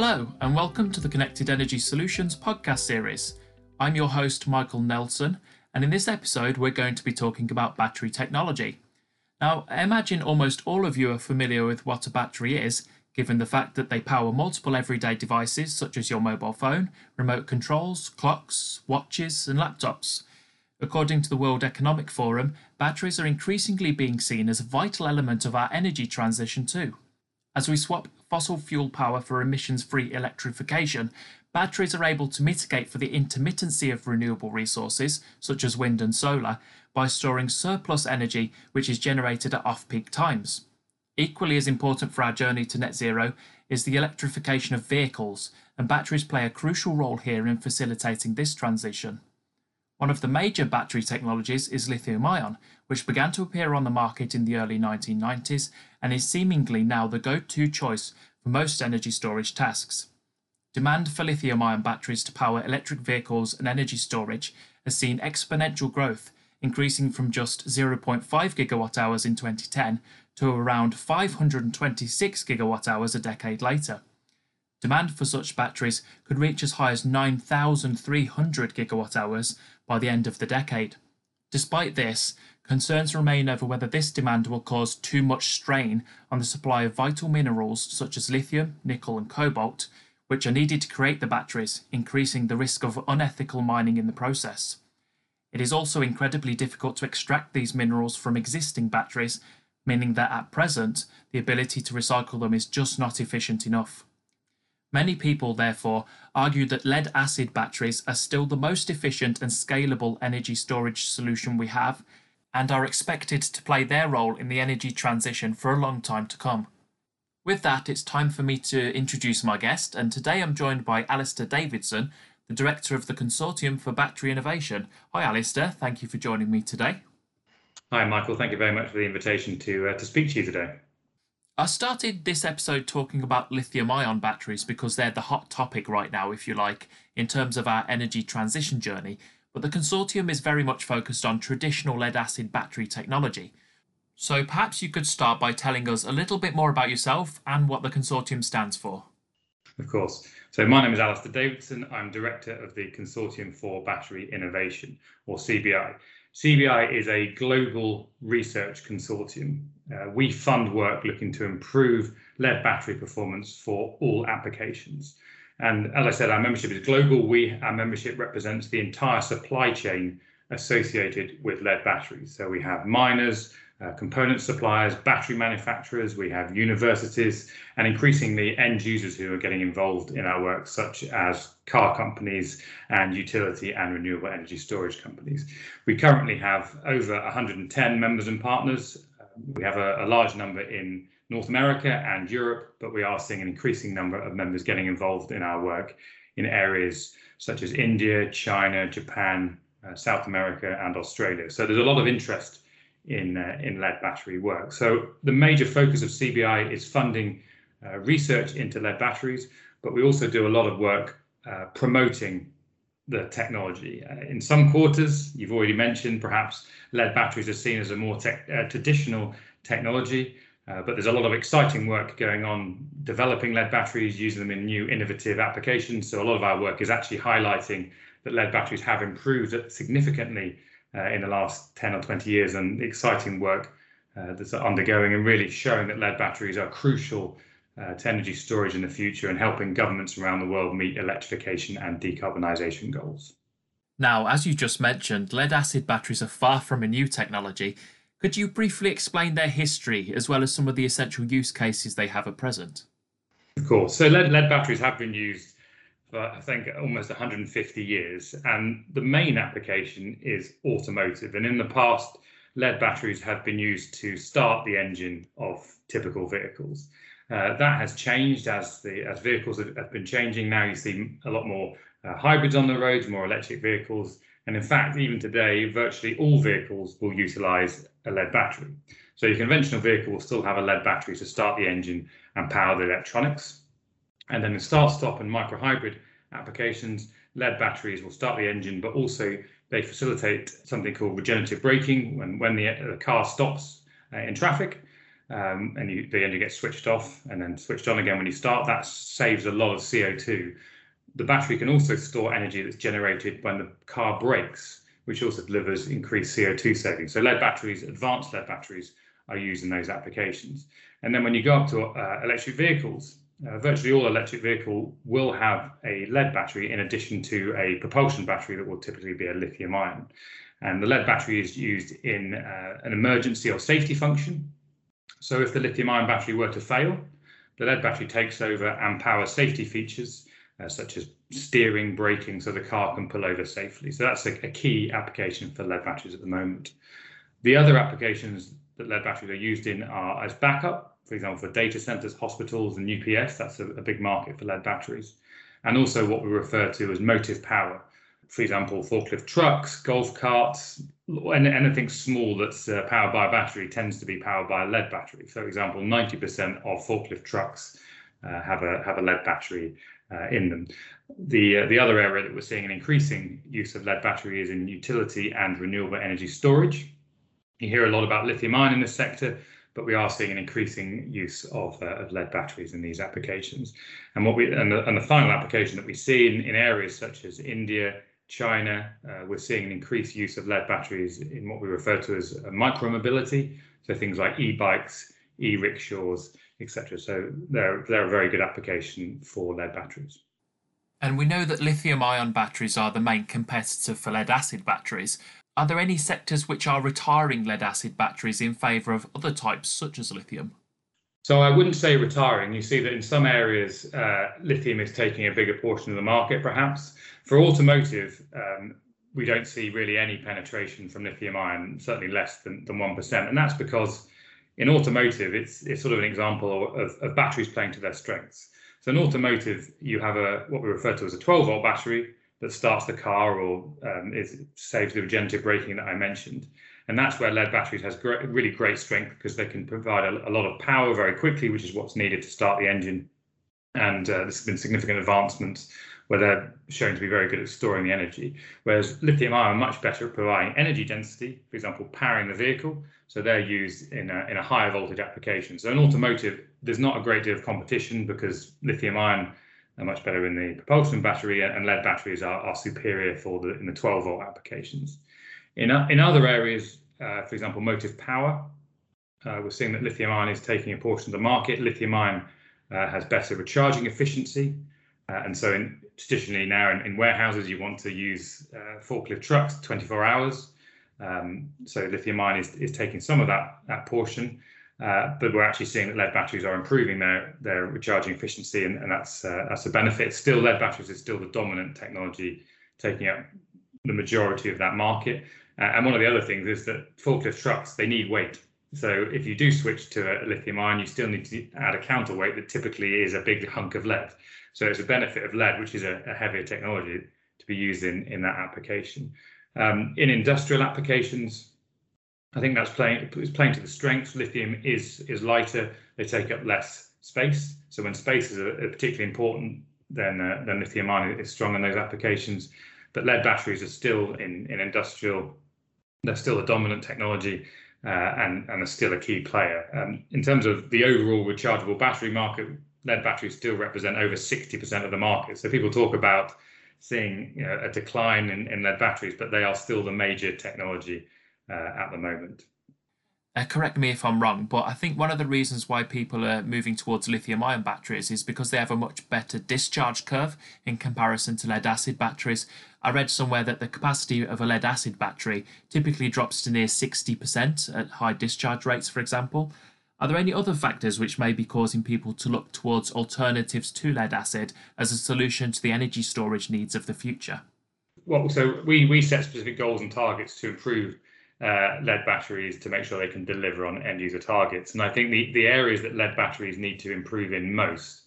Hello, and welcome to the Connected Energy Solutions podcast series. I'm your host, Michael Nelson, and in this episode, we're going to be talking about battery technology. Now, I imagine almost all of you are familiar with what a battery is, given the fact that they power multiple everyday devices such as your mobile phone, remote controls, clocks, watches, and laptops. According to the World Economic Forum, batteries are increasingly being seen as a vital element of our energy transition too. As we swap fossil fuel power for emissions free electrification, batteries are able to mitigate for the intermittency of renewable resources, such as wind and solar, by storing surplus energy which is generated at off peak times. Equally as important for our journey to net zero is the electrification of vehicles, and batteries play a crucial role here in facilitating this transition. One of the major battery technologies is lithium ion, which began to appear on the market in the early 1990s and is seemingly now the go to choice for most energy storage tasks. Demand for lithium ion batteries to power electric vehicles and energy storage has seen exponential growth, increasing from just 0.5 gigawatt hours in 2010 to around 526 gigawatt hours a decade later. Demand for such batteries could reach as high as 9,300 gigawatt hours by the end of the decade. Despite this, concerns remain over whether this demand will cause too much strain on the supply of vital minerals such as lithium, nickel, and cobalt, which are needed to create the batteries, increasing the risk of unethical mining in the process. It is also incredibly difficult to extract these minerals from existing batteries, meaning that at present, the ability to recycle them is just not efficient enough. Many people, therefore, argue that lead acid batteries are still the most efficient and scalable energy storage solution we have and are expected to play their role in the energy transition for a long time to come. With that, it's time for me to introduce my guest, and today I'm joined by Alistair Davidson, the Director of the Consortium for Battery Innovation. Hi, Alistair. Thank you for joining me today. Hi, Michael. Thank you very much for the invitation to, uh, to speak to you today. I started this episode talking about lithium ion batteries because they're the hot topic right now, if you like, in terms of our energy transition journey. But the consortium is very much focused on traditional lead acid battery technology. So perhaps you could start by telling us a little bit more about yourself and what the consortium stands for. Of course. So my name is Alistair Davidson. I'm Director of the Consortium for Battery Innovation, or CBI. CBI is a global research consortium. Uh, we fund work looking to improve lead battery performance for all applications. And as I said, our membership is global. We our membership represents the entire supply chain associated with lead batteries. So we have miners, uh, component suppliers, battery manufacturers, we have universities, and increasingly end users who are getting involved in our work, such as car companies and utility and renewable energy storage companies. We currently have over 110 members and partners. we have a, a large number in North America and Europe, but we are seeing an increasing number of members getting involved in our work in areas such as India, China, Japan, uh, South America, and Australia. So there's a lot of interest in, uh, in lead battery work. So the major focus of CBI is funding uh, research into lead batteries, but we also do a lot of work uh, promoting the technology. Uh, in some quarters, you've already mentioned, perhaps lead batteries are seen as a more te uh, traditional technology, uh, but there's a lot of exciting work going on developing lead batteries, using them in new innovative applications. So a lot of our work is actually highlighting that lead batteries have improved significantly uh, in the last 10 or 20 years and exciting work uh, that's undergoing and really showing that lead batteries are crucial uh, to energy storage in the future and helping governments around the world meet electrification and decarbonisation goals. Now, as you just mentioned, lead acid batteries are far from a new technology. Could you briefly explain their history as well as some of the essential use cases they have at present? Of course. So, lead, lead batteries have been used for I think almost 150 years. And the main application is automotive. And in the past, lead batteries have been used to start the engine of typical vehicles. Uh, that has changed as the as vehicles have, have, been changing. Now you see a lot more uh, hybrids on the roads, more electric vehicles, and in fact, even today, virtually all vehicles will utilize a lead battery. So your conventional vehicle will still have a lead battery to start the engine and power the electronics. And then in start, stop, and micro hybrid applications, lead batteries will start the engine, but also they facilitate something called regenerative braking when, when the, the car stops uh, in traffic. um, and you, the engine gets switched off and then switched on again when you start. That saves a lot of CO2. The battery can also store energy that's generated when the car brakes, which also delivers increased CO2 savings. So lead batteries, advanced lead batteries, are used in those applications. And then when you go up to uh, electric vehicles, uh, virtually all electric vehicle will have a lead battery in addition to a propulsion battery that will typically be a lithium ion. And the lead battery is used in uh, an emergency or safety function. So if the lithium ion battery were to fail, the lead battery takes over and powers safety features uh, such as steering, braking, so the car can pull over safely. So that's a, a, key application for lead batteries at the moment. The other applications that lead batteries are used in are as backup, for example, for data centers, hospitals, and UPS. That's a, a big market for lead batteries. And also what we refer to as motive power. For example, forklift trucks, golf carts, and anything small that's uh, powered by a battery tends to be powered by a lead battery. For example, 90% of forklift trucks uh, have a have a lead battery uh, in them. The uh, the other area that we're seeing an increasing use of lead battery is in utility and renewable energy storage. You hear a lot about lithium ion in this sector, but we are seeing an increasing use of, uh, of lead batteries in these applications. And what we and the, and the final application that we see in, in areas such as India, China, uh, we're seeing an increased use of lead batteries in what we refer to as micromobility, so things like e-bikes, e-rickshaws, etc. So they're they're a very good application for lead batteries. And we know that lithium ion batteries are the main competitor for lead acid batteries. Are there any sectors which are retiring lead acid batteries in favour of other types, such as lithium? So I wouldn't say retiring. You see that in some areas, uh, lithium is taking a bigger portion of the market, perhaps. For automotive, um, we don't see really any penetration from lithium ion, certainly less than, than 1%. And that's because in automotive, it's, it's sort of an example of, of batteries playing to their strengths. So in automotive, you have a what we refer to as a 12 volt battery, that starts the car or um, is saves the regenerative braking that I mentioned. And that's where lead batteries has great, really great strength because they can provide a, a, lot of power very quickly, which is what's needed to start the engine. And uh, there's been significant advancements where they're shown to be very good at storing the energy. Whereas lithium ion are much better at providing energy density, for example, powering the vehicle. So they're used in a, in a higher voltage application. So in automotive, there's not a great deal of competition because lithium ion are much better in the propulsion battery, and lead batteries are, are superior for the in the 12 volt applications. In, in other areas, uh, for example, motive power, uh, we're seeing that lithium ion is taking a portion of the market. Lithium ion uh, has better recharging efficiency. Uh, and so in, traditionally now in, in, warehouses, you want to use uh, forklift trucks 24 hours. Um, so lithium ion is, is taking some of that, that portion. Uh, but we're actually seeing that lead batteries are improving their their recharging efficiency, and, and that's uh, that's a benefit. Still, lead batteries is still the dominant technology, taking up the majority of that market. Uh, and one of the other things is that forklift trucks they need weight. So if you do switch to a lithium ion, you still need to add a counterweight that typically is a big hunk of lead. So it's a benefit of lead, which is a, a heavier technology, to be used in in that application. Um, in industrial applications, I think that's playing it's playing to the strengths. Lithium is is lighter; they take up less space. So when space is a, a particularly important, then uh, then lithium ion is strong in those applications. But lead batteries are still in in industrial; they're still a dominant technology. Uh, and and are still a key player. Um, in terms of the overall rechargeable battery market, lead batteries still represent over 60% of the market. So people talk about seeing you know, a decline in, in lead batteries, but they are still the major technology uh, at the moment. Uh, correct me if I'm wrong, but I think one of the reasons why people are moving towards lithium ion batteries is because they have a much better discharge curve in comparison to lead acid batteries. I read somewhere that the capacity of a lead acid battery typically drops to near 60% at high discharge rates, for example. Are there any other factors which may be causing people to look towards alternatives to lead acid as a solution to the energy storage needs of the future? Well, so we, we set specific goals and targets to improve uh, lead batteries to make sure they can deliver on end user targets. And I think the, the areas that lead batteries need to improve in most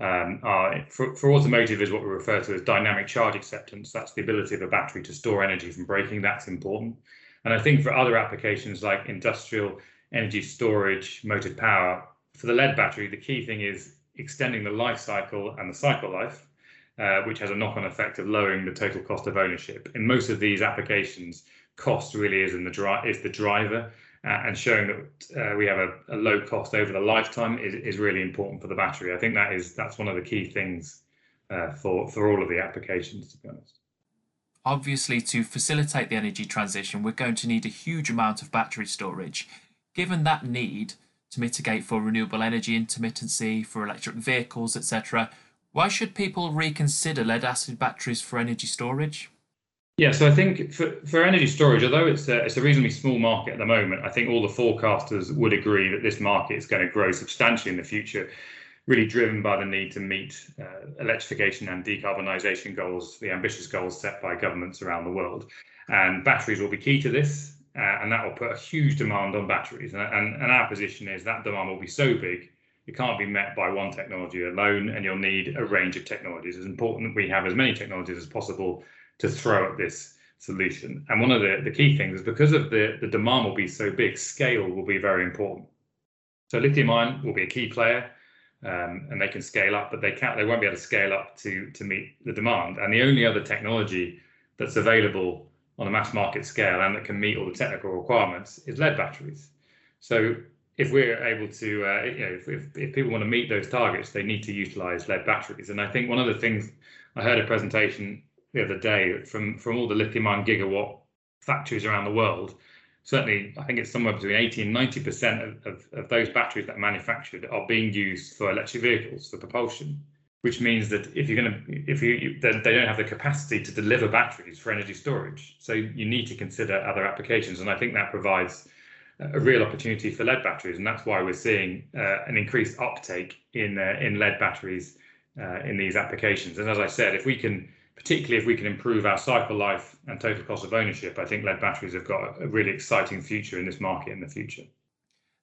um, are for, for automotive is what we refer to as dynamic charge acceptance. That's the ability of a battery to store energy from braking. That's important. And I think for other applications like industrial energy storage, motive power, for the lead battery, the key thing is extending the life cycle and the cycle life, uh, which has a knock on effect of lowering the total cost of ownership. In most of these applications, cost really is in the dri- is the driver, uh, and showing that uh, we have a, a, low cost over the lifetime is, is really important for the battery. I think that is that's one of the key things uh, for for all of the applications, to be honest. Obviously, to facilitate the energy transition, we're going to need a huge amount of battery storage. Given that need to mitigate for renewable energy intermittency, for electric vehicles, etc., why should people reconsider lead acid batteries for energy storage? Yeah, so I think for, for energy storage, although it's a, it's a reasonably small market at the moment, I think all the forecasters would agree that this market is going to grow substantially in the future, really driven by the need to meet uh, electrification and decarbonisation goals, the ambitious goals set by governments around the world. And batteries will be key to this, uh, and that will put a huge demand on batteries. And, and, and our position is that demand will be so big it can't be met by one technology alone, and you'll need a range of technologies. It's important that we have as many technologies as possible to throw at this solution. And one of the, the key things is because of the, the demand will be so big, scale will be very important. So lithium ion will be a key player. Um, and they can scale up, but they can't. They won't be able to scale up to to meet the demand. And the only other technology that's available on a mass market scale and that can meet all the technical requirements is lead batteries. So if we're able to, uh, you know, if, if, if, people want to meet those targets, they need to utilize lead batteries. And I think one of the things I heard a presentation the other day from from all the lithium ion gigawatt factories around the world. Certainly, I think it's somewhere between 80 and 90 percent of, of, of those batteries that are manufactured are being used for electric vehicles for propulsion. Which means that if you're going to, if you, you they don't have the capacity to deliver batteries for energy storage, so you need to consider other applications. And I think that provides a real opportunity for lead batteries, and that's why we're seeing uh, an increased uptake in uh, in lead batteries uh, in these applications. And as I said, if we can, particularly if we can improve our cycle life and total cost of ownership, I think lead batteries have got a really exciting future in this market in the future.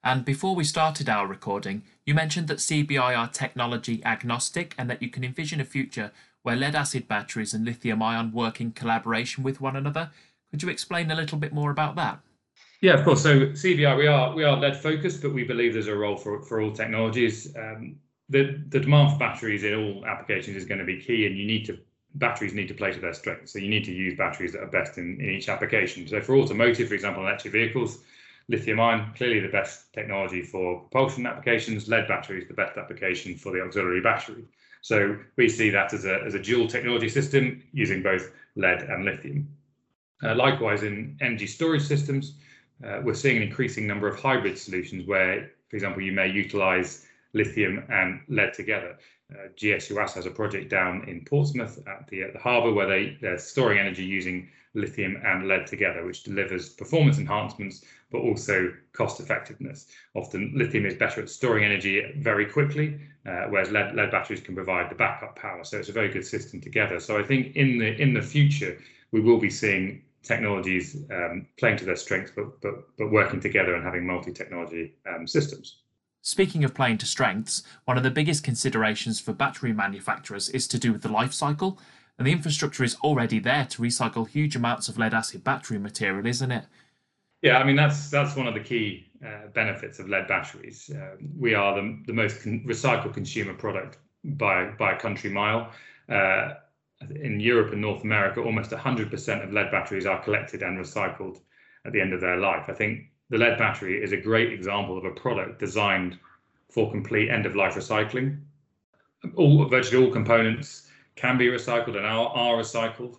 And before we started our recording, you mentioned that CBI are technology agnostic and that you can envision a future where lead acid batteries and lithium ion work in collaboration with one another. Could you explain a little bit more about that? Yeah, of course. So CBI, we are we are lead focused, but we believe there's a role for for all technologies. Um, the the demand for batteries in all applications is going to be key, and you need to batteries need to play to their strengths. So you need to use batteries that are best in, in each application. So for automotive, for example, electric vehicles, lithium ion clearly the best technology for propulsion applications. Lead batteries the best application for the auxiliary battery. So we see that as a as a dual technology system using both lead and lithium. Uh, likewise, in energy storage systems, uh, we're seeing an increasing number of hybrid solutions where, for example, you may utilize lithium and lead together. Uh, GS Yuasa has a project down in Portsmouth at the, at the harbour where they, they're storing energy using lithium and lead together, which delivers performance enhancements, but also cost effectiveness. Often lithium is better at storing energy very quickly, uh, whereas lead, lead batteries can provide the backup power. So it's a very good system together. So I think in the in the future, we will be seeing technologies um, playing to their strengths, but, but, but working together and having multi-technology um, systems. Speaking of playing to strengths, one of the biggest considerations for battery manufacturers is to do with the life cycle, and the infrastructure is already there to recycle huge amounts of lead acid battery material, isn't it? Yeah, I mean that's that's one of the key uh, benefits of lead batteries. Uh, we are the, the most con- recycled consumer product by by a country mile. Uh, in Europe and North America, almost 100% of lead batteries are collected and recycled at the end of their life. I think the lead battery is a great example of a product designed for complete end of life recycling. All virtually all components can be recycled and are, are recycled.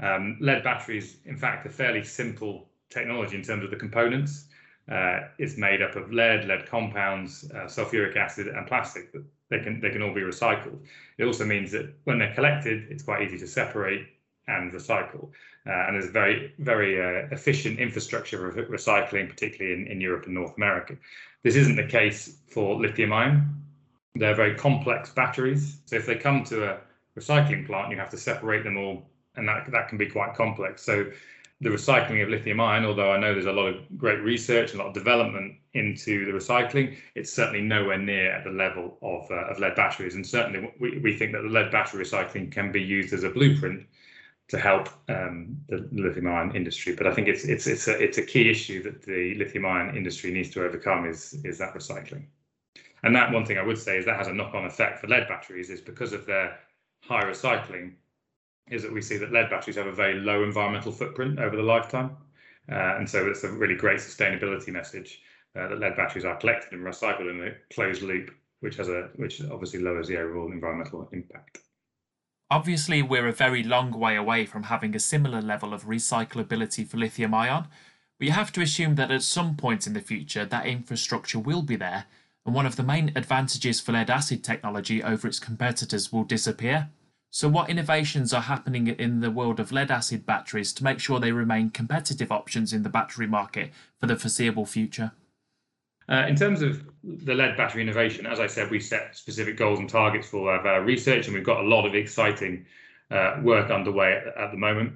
Um, lead batteries, in fact, a fairly simple technology in terms of the components. Uh, it's made up of lead, lead compounds, uh, sulfuric acid, and plastic. They can they can all be recycled. It also means that when they're collected, it's quite easy to separate and recycle. Uh, and there's very very uh, efficient infrastructure of recycling, particularly in, in Europe and North America. This isn't the case for lithium ion. They're very complex batteries. So if they come to a recycling plant, you have to separate them all, and that that can be quite complex. So the recycling of lithium ion, although I know there's a lot of great research and a lot of development into the recycling, it's certainly nowhere near at the level of, uh, of lead batteries. And certainly we, we think that the lead battery recycling can be used as a blueprint to help um, the lithium ion industry. But I think it's it's it's a it's a key issue that the lithium ion industry needs to overcome is is that recycling. And that one thing I would say is that has a knock-on effect for lead batteries is because of their high recycling is that we see that lead batteries have a very low environmental footprint over the lifetime. Uh, and so it's a really great sustainability message uh, that lead batteries are collected and recycled in a closed loop, which has a which obviously lowers the overall environmental impact. Obviously, we're a very long way away from having a similar level of recyclability for lithium ion, but you have to assume that at some point in the future that infrastructure will be there, and one of the main advantages for lead acid technology over its competitors will disappear. So, what innovations are happening in the world of lead acid batteries to make sure they remain competitive options in the battery market for the foreseeable future? Uh, in terms of the lead battery innovation, as I said, we set specific goals and targets for our research, and we've got a lot of exciting uh, work underway at, at, the moment.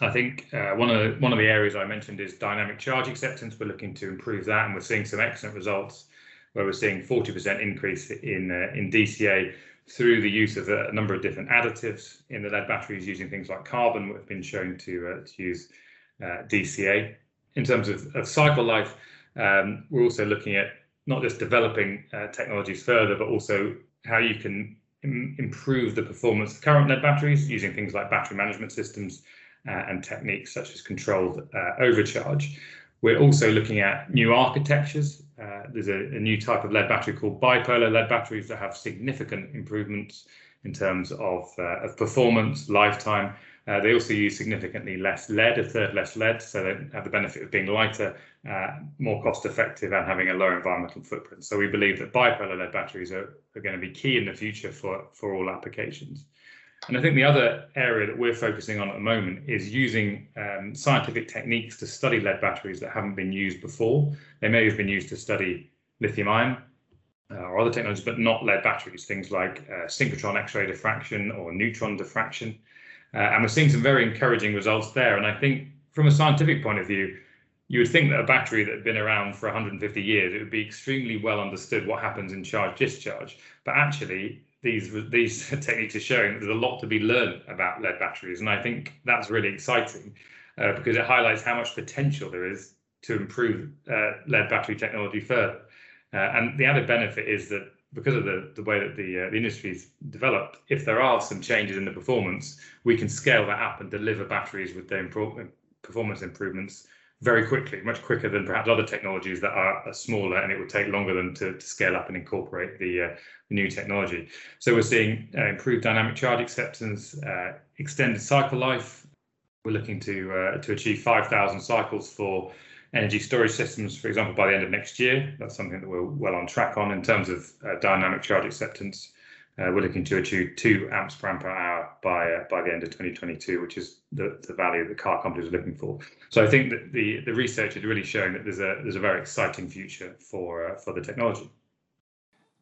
I think uh, one of the, one of the areas I mentioned is dynamic charge acceptance. We're looking to improve that, and we're seeing some excellent results where we're seeing 40% increase in uh, in DCA through the use of a number of different additives in the lead batteries using things like carbon, which have been shown to, uh, to use uh, DCA. In terms of, of cycle life, um, we're also looking at not just developing uh, technologies further, but also how you can Im improve the performance of current lead batteries using things like battery management systems uh, and techniques such as controlled uh, overcharge. We're also looking at new architectures. Uh, there's a, a, new type of lead battery called bipolar lead batteries that have significant improvements in terms of, uh, of performance, lifetime. Uh, they also use significantly less lead, a third less lead, so they have the benefit of being lighter, uh, more cost effective, and having a lower environmental footprint. So we believe that bipolar lead batteries are, are going to be key in the future for, for all applications. And I think the other area that we're focusing on at the moment is using um, scientific techniques to study lead batteries that haven't been used before. They may have been used to study lithium ion uh, or other technologies, but not lead batteries, things like uh, synchrotron X-ray diffraction or neutron diffraction. Uh, and we're seeing some very encouraging results there. And I think from a scientific point of view, you would think that a battery that had been around for 150 years, it would be extremely well understood what happens in charge discharge. But actually, these these techniques are showing there's a lot to be learned about lead batteries, and I think that's really exciting uh, because it highlights how much potential there is to improve uh, lead battery technology further. Uh, and the added benefit is that because of the, the way that the, uh, the industry's developed, if there are some changes in the performance, we can scale that up and deliver batteries with the improve, performance improvements very quickly, much quicker than perhaps other technologies that are, smaller and it would take longer than to, to scale up and incorporate the, uh, new technology. So we're seeing uh, improved dynamic charge acceptance, uh, extended cycle life. We're looking to uh, to achieve 5,000 cycles for energy storage systems, for example, by the end of next year. That's something that we're well on track on in terms of uh, dynamic charge acceptance. Uh, we're looking to achieve two amps per ampere hour by uh, by the end of 2022, which is the, the value that car companies are looking for. So I think that the the research is really showing that there's a there's a very exciting future for uh, for the technology.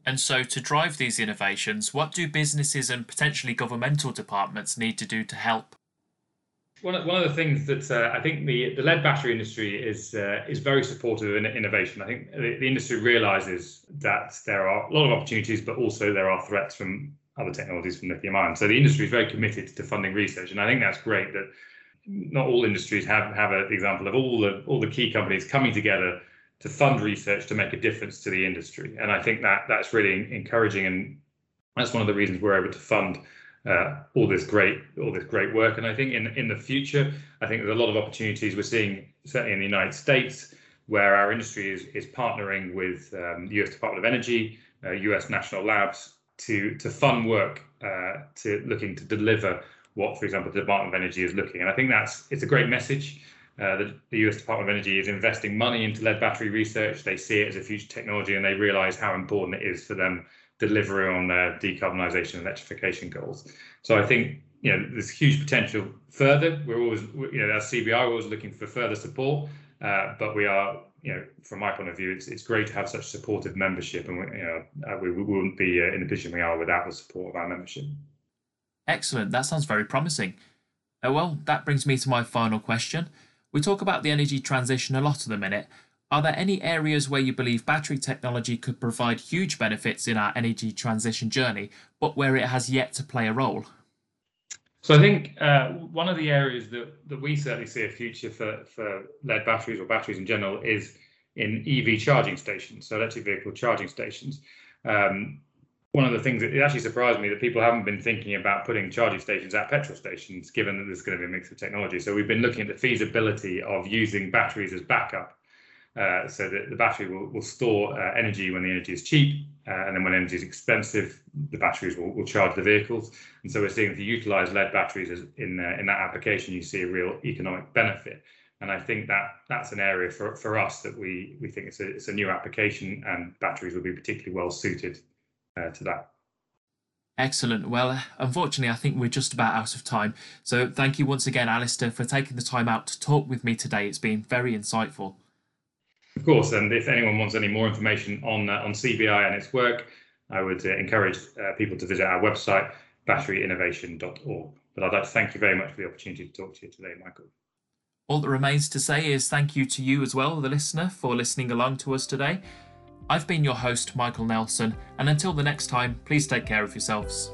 And so, to drive these innovations, what do businesses and potentially governmental departments need to do to help? One of, one of the things that uh, I think the, the lead battery industry is uh, is very supportive of innovation. I think the, the industry realizes that there are a lot of opportunities, but also there are threats from other technologies from lithium ion. So the industry is very committed to funding research, and I think that's great. That not all industries have have an example of all the all the key companies coming together to fund research to make a difference to the industry. And I think that that's really encouraging, and that's one of the reasons we're able to fund uh, all this great all this great work. And I think in in the future, I think there's a lot of opportunities we're seeing certainly in the United States where our industry is is partnering with um, the U.S. Department of Energy, uh, U.S. national labs to to fund work uh, to looking to deliver what, for example, the Department of Energy is looking. And I think that's it's a great message. Uh, the, the, US Department of Energy is investing money into lead battery research. They see it as a future technology and they realize how important it is for them delivering on their decarbonisation and electrification goals. So I think you know there's huge potential further. We're always you know as CBI we're always looking for further support, uh, but we are you know from my point of view it's it's great to have such supportive membership, and we, you know uh, we, we wouldn't be uh, in the position we are without the support of our membership. Excellent. That sounds very promising. Uh, well, that brings me to my final question. We talk about the energy transition a lot at the minute, are there any areas where you believe battery technology could provide huge benefits in our energy transition journey, but where it has yet to play a role? So I think uh, one of the areas that, that we certainly see a future for, for lead batteries or batteries in general is in EV charging stations, so electric vehicle charging stations. Um, one of the things that it actually surprised me that people haven't been thinking about putting charging stations at petrol stations, given that there's going to be a mix of technology. So we've been looking at the feasibility of using batteries as backup, uh, so that the battery will, will store uh, energy when the energy is cheap, uh, and then when energy is expensive, the batteries will, will charge the vehicles. And so we're seeing if you utilize lead batteries in uh, in that application, you see a real economic benefit. And I think that that's an area for, for us that we we think it's a, it's a new application, and batteries will be particularly well suited uh, to that. Excellent. Well, unfortunately, I think we're just about out of time. So thank you once again, Alistair, for taking the time out to talk with me today. It's been very insightful. Of course, and if anyone wants any more information on uh, on CBI and its work, I would uh, encourage uh, people to visit our website, batteryinnovation.org. But I'd like to thank you very much for the opportunity to talk to you today, Michael. All that remains to say is thank you to you as well, the listener, for listening along to us today. I've been your host, Michael Nelson, and until the next time, please take care of yourselves.